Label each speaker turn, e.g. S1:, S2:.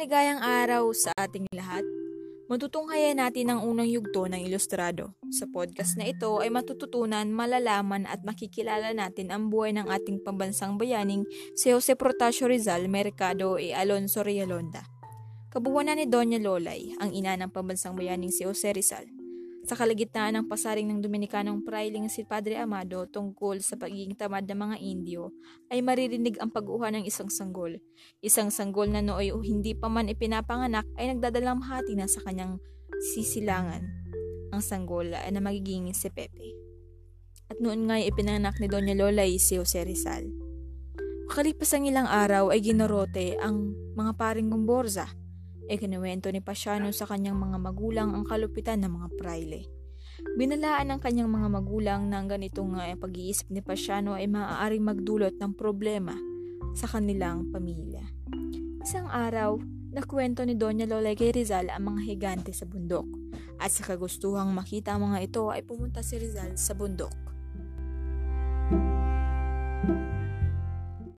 S1: maligayang araw sa ating lahat. Matutunghayan natin ang unang yugto ng ilustrado. Sa podcast na ito ay matututunan, malalaman at makikilala natin ang buhay ng ating pambansang bayaning si Jose Protasio Rizal Mercado e Alonso Rialonda. Kabuwanan ni Doña Lolay, ang ina ng pambansang bayaning si Jose Rizal. Sa kalagitnaan ng pasaring ng Dominikanong Prailing si Padre Amado tungkol sa pagiging tamad ng mga Indio, ay maririnig ang pag-uha ng isang sanggol. Isang sanggol na nooy hindi pa man ipinapanganak ay nagdadalang mahati na sa kanyang sisilangan. Ang sanggol ay na magiging si Pepe. At noon nga ipinanganak ni Doña Lola si Jose Rizal. Makalipas ang ilang araw ay ginorote ang mga paring Gomborza Ikinuwento ni Pasiano sa kanyang mga magulang ang kalupitan ng mga praile. Binalaan ng kanyang mga magulang na ang ganitong uh, pag-iisip ni Pasiano ay maaaring magdulot ng problema sa kanilang pamilya. Isang araw, nakwento ni Doña Lola kay Rizal ang mga higante sa bundok at sa kagustuhang makita ang mga ito ay pumunta si Rizal sa bundok.